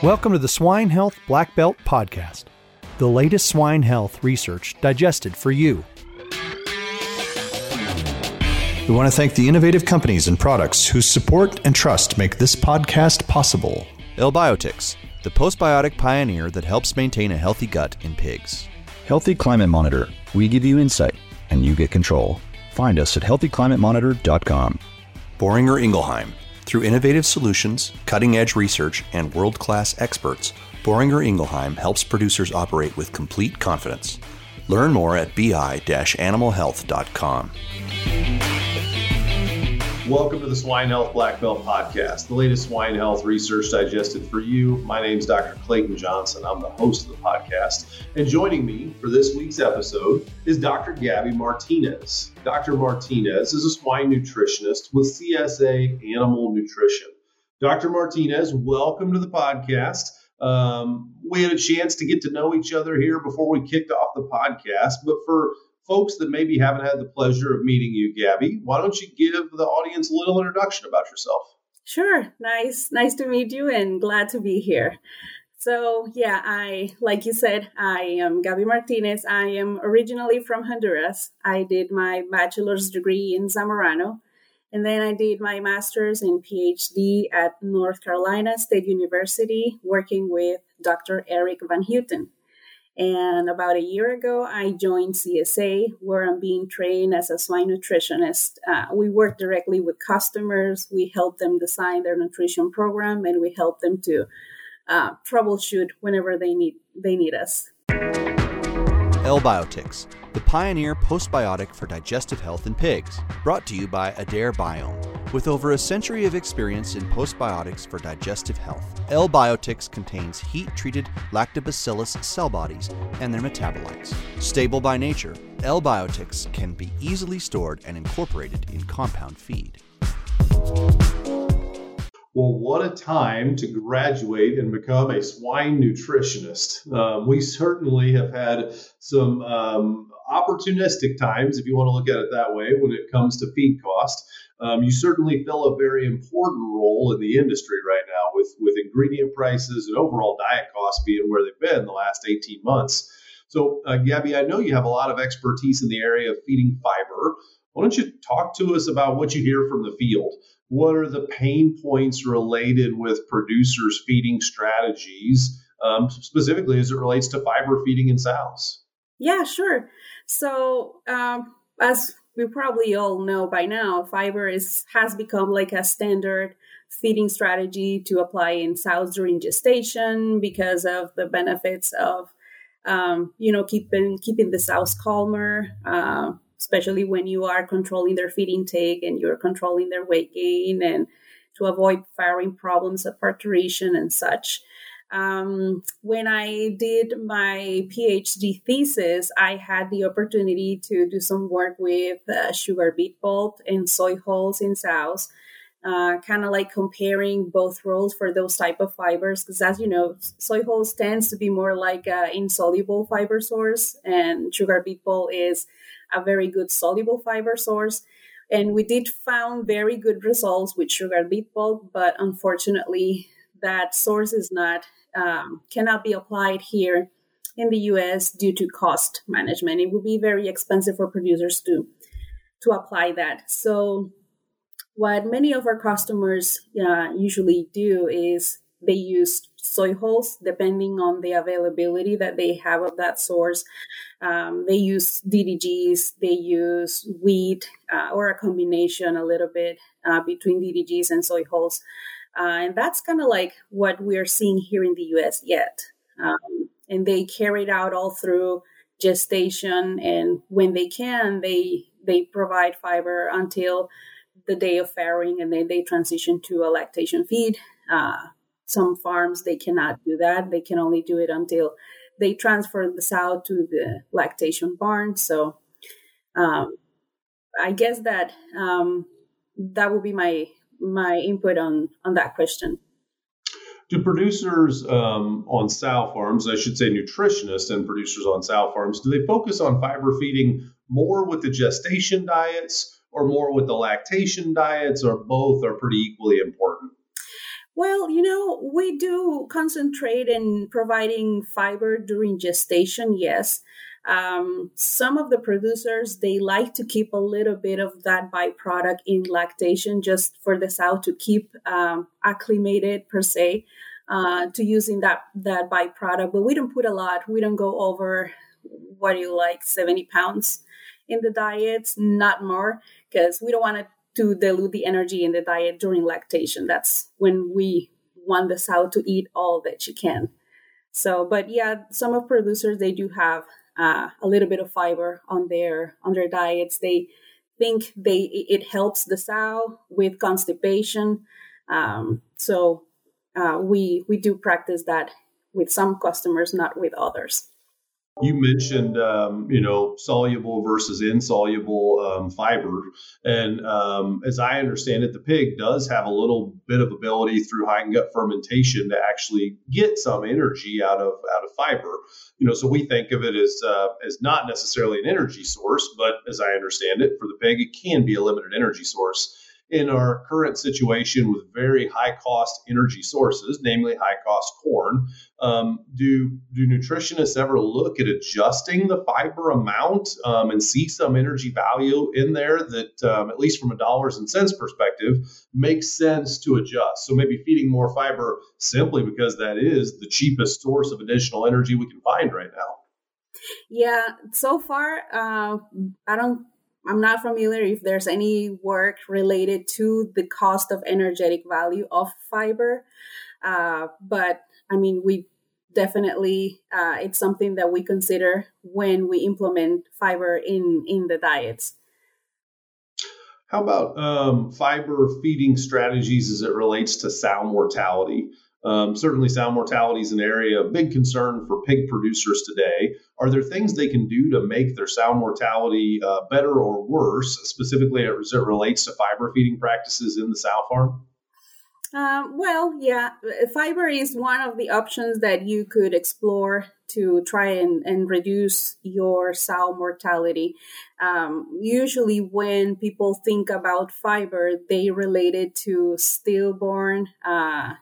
Welcome to the Swine Health Black Belt Podcast, the latest swine health research digested for you. We want to thank the innovative companies and products whose support and trust make this podcast possible. L-Biotics, the postbiotic pioneer that helps maintain a healthy gut in pigs. Healthy Climate Monitor. We give you insight and you get control. Find us at healthyclimatemonitor.com. Boehringer Ingelheim. Through innovative solutions, cutting edge research, and world class experts, Boehringer Ingelheim helps producers operate with complete confidence. Learn more at bi animalhealth.com. Welcome to the Swine Health Black Belt Podcast, the latest swine health research digested for you. My name is Dr. Clayton Johnson. I'm the host of the podcast. And joining me for this week's episode is Dr. Gabby Martinez. Dr. Martinez is a swine nutritionist with CSA Animal Nutrition. Dr. Martinez, welcome to the podcast. Um, we had a chance to get to know each other here before we kicked off the podcast, but for folks that maybe haven't had the pleasure of meeting you, Gabby, why don't you give the audience a little introduction about yourself? Sure. Nice. Nice to meet you and glad to be here. So, yeah, I, like you said, I am Gabby Martinez. I am originally from Honduras. I did my bachelor's degree in Zamorano, and then I did my master's and PhD at North Carolina State University, working with Dr. Eric Van Heugten. And about a year ago, I joined CSA, where I'm being trained as a swine nutritionist. Uh, we work directly with customers. We help them design their nutrition program, and we help them to uh, troubleshoot whenever they need they need us. L-Biotics, the pioneer postbiotic for digestive health in pigs, brought to you by Adare Biome. With over a century of experience in postbiotics for digestive health, L-Biotics contains heat-treated lactobacillus cell bodies and their metabolites. Stable by nature, L-Biotics can be easily stored and incorporated in compound feed. Well, what a time to graduate and become a swine nutritionist. Um, we certainly have had some um, opportunistic times, if you want to look at it that way, when it comes to feed cost. Um, you certainly fill a very important role in the industry right now with, with ingredient prices and overall diet costs being where they've been the last 18 months. So, uh, Gabby, I know you have a lot of expertise in the area of feeding fiber. Why don't you talk to us about what you hear from the field? What are the pain points related with producers' feeding strategies, um, specifically as it relates to fiber feeding in sows? Yeah, sure. So, um, as we probably all know by now, fiber is has become like a standard feeding strategy to apply in sows during gestation because of the benefits of, um, you know, keeping keeping the sows calmer. Uh, especially when you are controlling their feed intake and you're controlling their weight gain and to avoid farrowing problems of parturition and such. Um, when I did my PhD thesis, I had the opportunity to do some work with uh, sugar beet pulp and soy hulls in sows, uh, kind of like comparing both roles for those type of fibers. Because as you know, soy hulls tends to be more like an insoluble fiber source, and sugar beet pulp is a very good soluble fiber source. And we did found very good results with sugar beet pulp, but unfortunately, that source is not um, cannot be applied here in the U.S. due to cost management. It would be very expensive for producers to to apply that. So, what many of our customers uh, usually do is they use soy hulls depending on the availability that they have of that source. Um, they use DDGs, they use wheat, uh, or a combination a little bit uh, between DDGs and soy hulls. Uh, and that's kind of like what we're seeing here in the US yet. Um, and they carry it out all through gestation and when they can they they provide fiber until the day of farrowing and then they transition to a lactation feed uh, some farms they cannot do that. They can only do it until they transfer the sow to the lactation barn. So um, i guess that um, that would be my my input on on that question. Do producers um, on sow farms i should say nutritionists and producers on sow farms do they focus on fiber feeding more with the gestation diets or more with the lactation diets or both are pretty equally important Well, you know, we do concentrate in providing fiber during gestation, yes. Um, some of the producers they like to keep a little bit of that byproduct in lactation just for the sow to keep um, acclimated per se uh, to using that that byproduct but we don't put a lot we don't go over what do you like 70 pounds in the diets not more because we don't want to to dilute the energy in the diet during lactation. That's when we want the sow to eat all that she can. So, but yeah, some of producers they do have uh, a little bit of fiber on their on their diets. They think they it helps the sow with constipation. Um, so uh, we we do practice that with some customers, not with others. You mentioned, um, you know, soluble versus insoluble um, fiber, and um, as I understand it, the pig does have a little bit of ability through high hindgut fermentation to actually get some energy out of out of fiber. You know, so we think of it as uh, as not necessarily an energy source, but as I understand it, for the pig, it can be a limited energy source in our current situation with very high cost energy sources, namely high cost corn, um, do do nutritionists ever look at adjusting the fiber amount um, and see some energy value in there that, um, at least from a dollars and cents perspective, makes sense to adjust? So maybe feeding more fiber simply because that is the cheapest source of additional energy we can find right now. Yeah, so far, uh, I don't I'm not familiar if there's any work related to the cost of energetic value of fiber, uh, but I mean, we definitely uh, it's something that we consider when we implement fiber in in the diets. How about um, fiber feeding strategies as it relates to sow mortality? Um, certainly, sow mortality is an area of big concern for pig producers today. Are there things they can do to make their sow mortality uh, better or worse, specifically as it relates to fiber feeding practices in the sow farm? Um, well, yeah, fiber is one of the options that you could explore to try and, and reduce your sow mortality. Um, usually, when people think about fiber, they relate it to stillborn. Uh,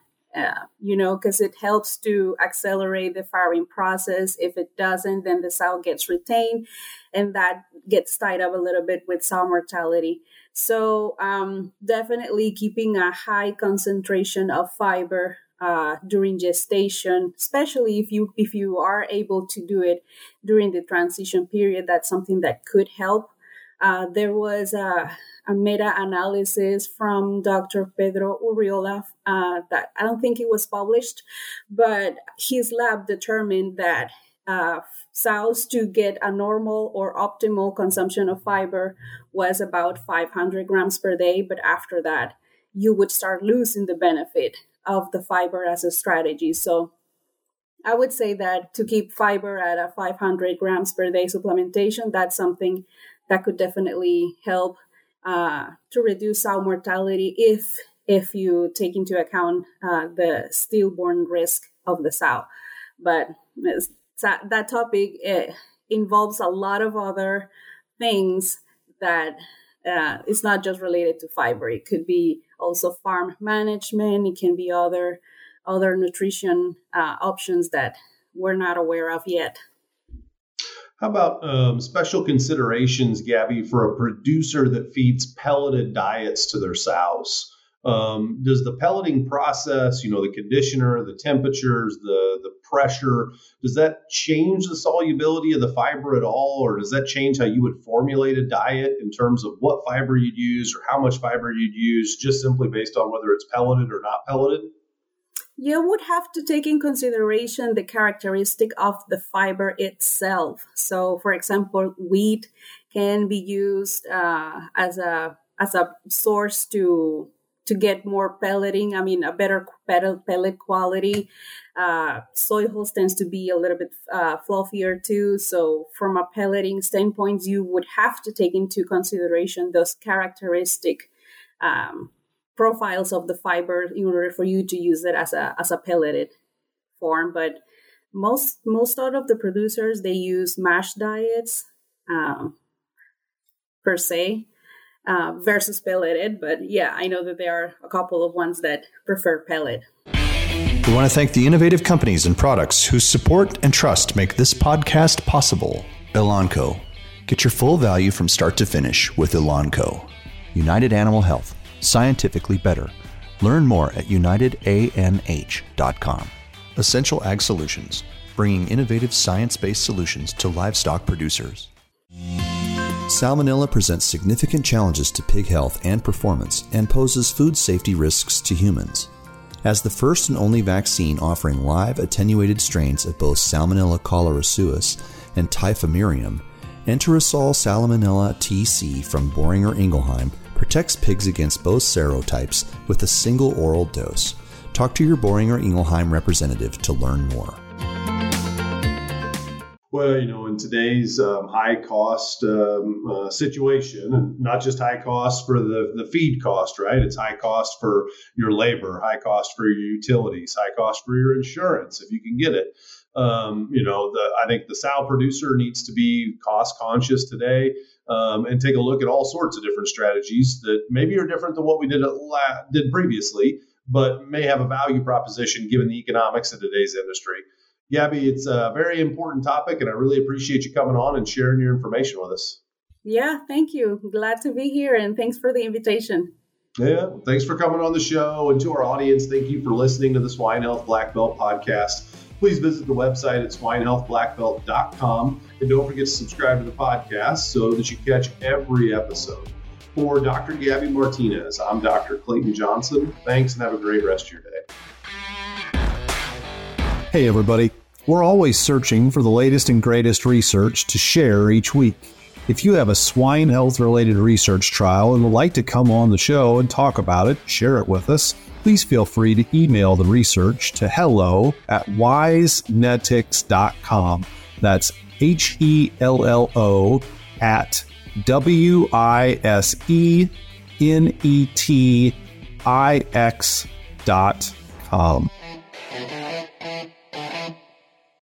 you know, because it helps to accelerate the farrowing process. If it doesn't, then the sow gets retained, and that gets tied up a little bit with sow mortality. So, um, definitely keeping a high concentration of fiber uh, during gestation, especially if you if you are able to do it during the transition period, that's something that could help. Uh, there was a a meta-analysis from Dr. Pedro Urriola uh, that I don't think it was published, but his lab determined that uh, sows to get a normal or optimal consumption of fiber was about 500 grams per day, but after that, you would start losing the benefit of the fiber as a strategy. So I would say that to keep fiber at a 500 grams per day supplementation, that's something that could definitely help uh, to reduce sow mortality if if you take into account uh, the stillborn risk of the sow. But that, topic involves a lot of other things that uh, it's not just related to fiber. It could be also farm management. It can be other other nutrition uh, options that we're not aware of yet. How about um, special considerations, Gabby, for a producer that feeds pelleted diets to their sows? Um, does the pelleting process, you know, the conditioner, the temperatures, the the pressure, does that change the solubility of the fiber at all, or does that change how you would formulate a diet in terms of what fiber you'd use or how much fiber you'd use, just simply based on whether it's pelleted or not pelleted? You would have to take in consideration the characteristic of the fiber itself. So, for example, wheat can be used uh, as a as a source to to get more pelleting. I mean, a better pellet quality. Uh, soy hulls tends to be a little bit uh, fluffier too. So, from a pelleting standpoint, you would have to take into consideration those characteristic um, profiles of the fiber in order for you to use it as a as a pelleted form. But most most out of the producers they use mash diets um, per se. uh, versus pelleted. But yeah, I know that there are a couple of ones that prefer pellet. We want to thank the innovative companies and products whose support and trust make this podcast possible. Elanco. Get your full value from start to finish with Elanco. United Animal Health. Scientifically better. Learn more at unitedanh.com. Essential Ag Solutions, bringing innovative science based solutions to livestock producers. Salmonella presents significant challenges to pig health and performance and poses food safety risks to humans. As the first and only vaccine offering live attenuated strains of both Salmonella cholerae and Typhimurium, Enterosol Salmonella TC from Boehringer Ingelheim protects pigs against both serotypes with a single oral dose. Talk to your Boehringer Ingelheim representative to learn more. Well, you know, in today's um, high cost um, uh, situation, and not just high cost for the, the feed cost, right? It's high cost for your labor, high cost for your utilities, high cost for your insurance if you can get it. Um, you know, the, I think the sow producer needs to be cost conscious today um, and take a look at all sorts of different strategies that maybe are different than what we did la- did previously, but may have a value proposition given the economics of today's industry. Gabby, it's a very important topic, and I really appreciate you coming on and sharing your information with us. Yeah, thank you. Glad to be here, and thanks for the invitation. Yeah, thanks for coming on the show. And to our audience, thank you for listening to the Swine Health Black Belt podcast. Please visit the website at swinehealthblackbelt.com. And don't forget to subscribe to the podcast so that you catch every episode. For Dr. Gabby Martinez, I'm Dr. Clayton Johnson. Thanks and have a great rest of your day. Hey, everybody. We're always searching for the latest and greatest research to share each week. If you have a swine health related research trial and would like to come on the show and talk about it, share it with us, please feel free to email the research to hello at wisenetix.com. That's H E L L O at W I S E N E T I X dot com.